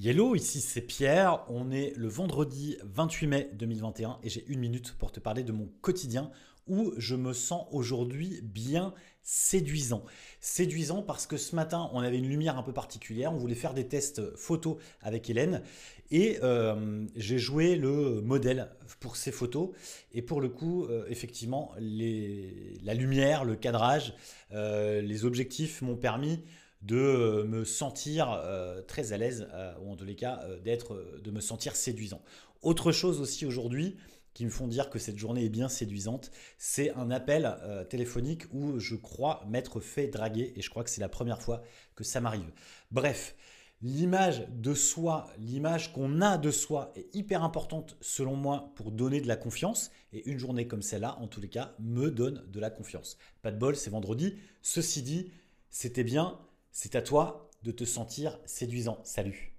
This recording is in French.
Hello, ici c'est Pierre. On est le vendredi 28 mai 2021 et j'ai une minute pour te parler de mon quotidien où je me sens aujourd'hui bien séduisant. Séduisant parce que ce matin, on avait une lumière un peu particulière. On voulait faire des tests photos avec Hélène et euh, j'ai joué le modèle pour ces photos. Et pour le coup, euh, effectivement, la lumière, le cadrage, euh, les objectifs m'ont permis de euh, me sentir euh, très à l'aise, euh, ou en tous les cas d'être, de me sentir séduisant. Autre chose aussi aujourd'hui qui me font dire que cette journée est bien séduisante, c'est un appel téléphonique où je crois m'être fait draguer et je crois que c'est la première fois que ça m'arrive. Bref, l'image de soi, l'image qu'on a de soi est hyper importante selon moi pour donner de la confiance et une journée comme celle-là, en tous les cas, me donne de la confiance. Pas de bol, c'est vendredi. Ceci dit, c'était bien c'est à toi de te sentir séduisant. Salut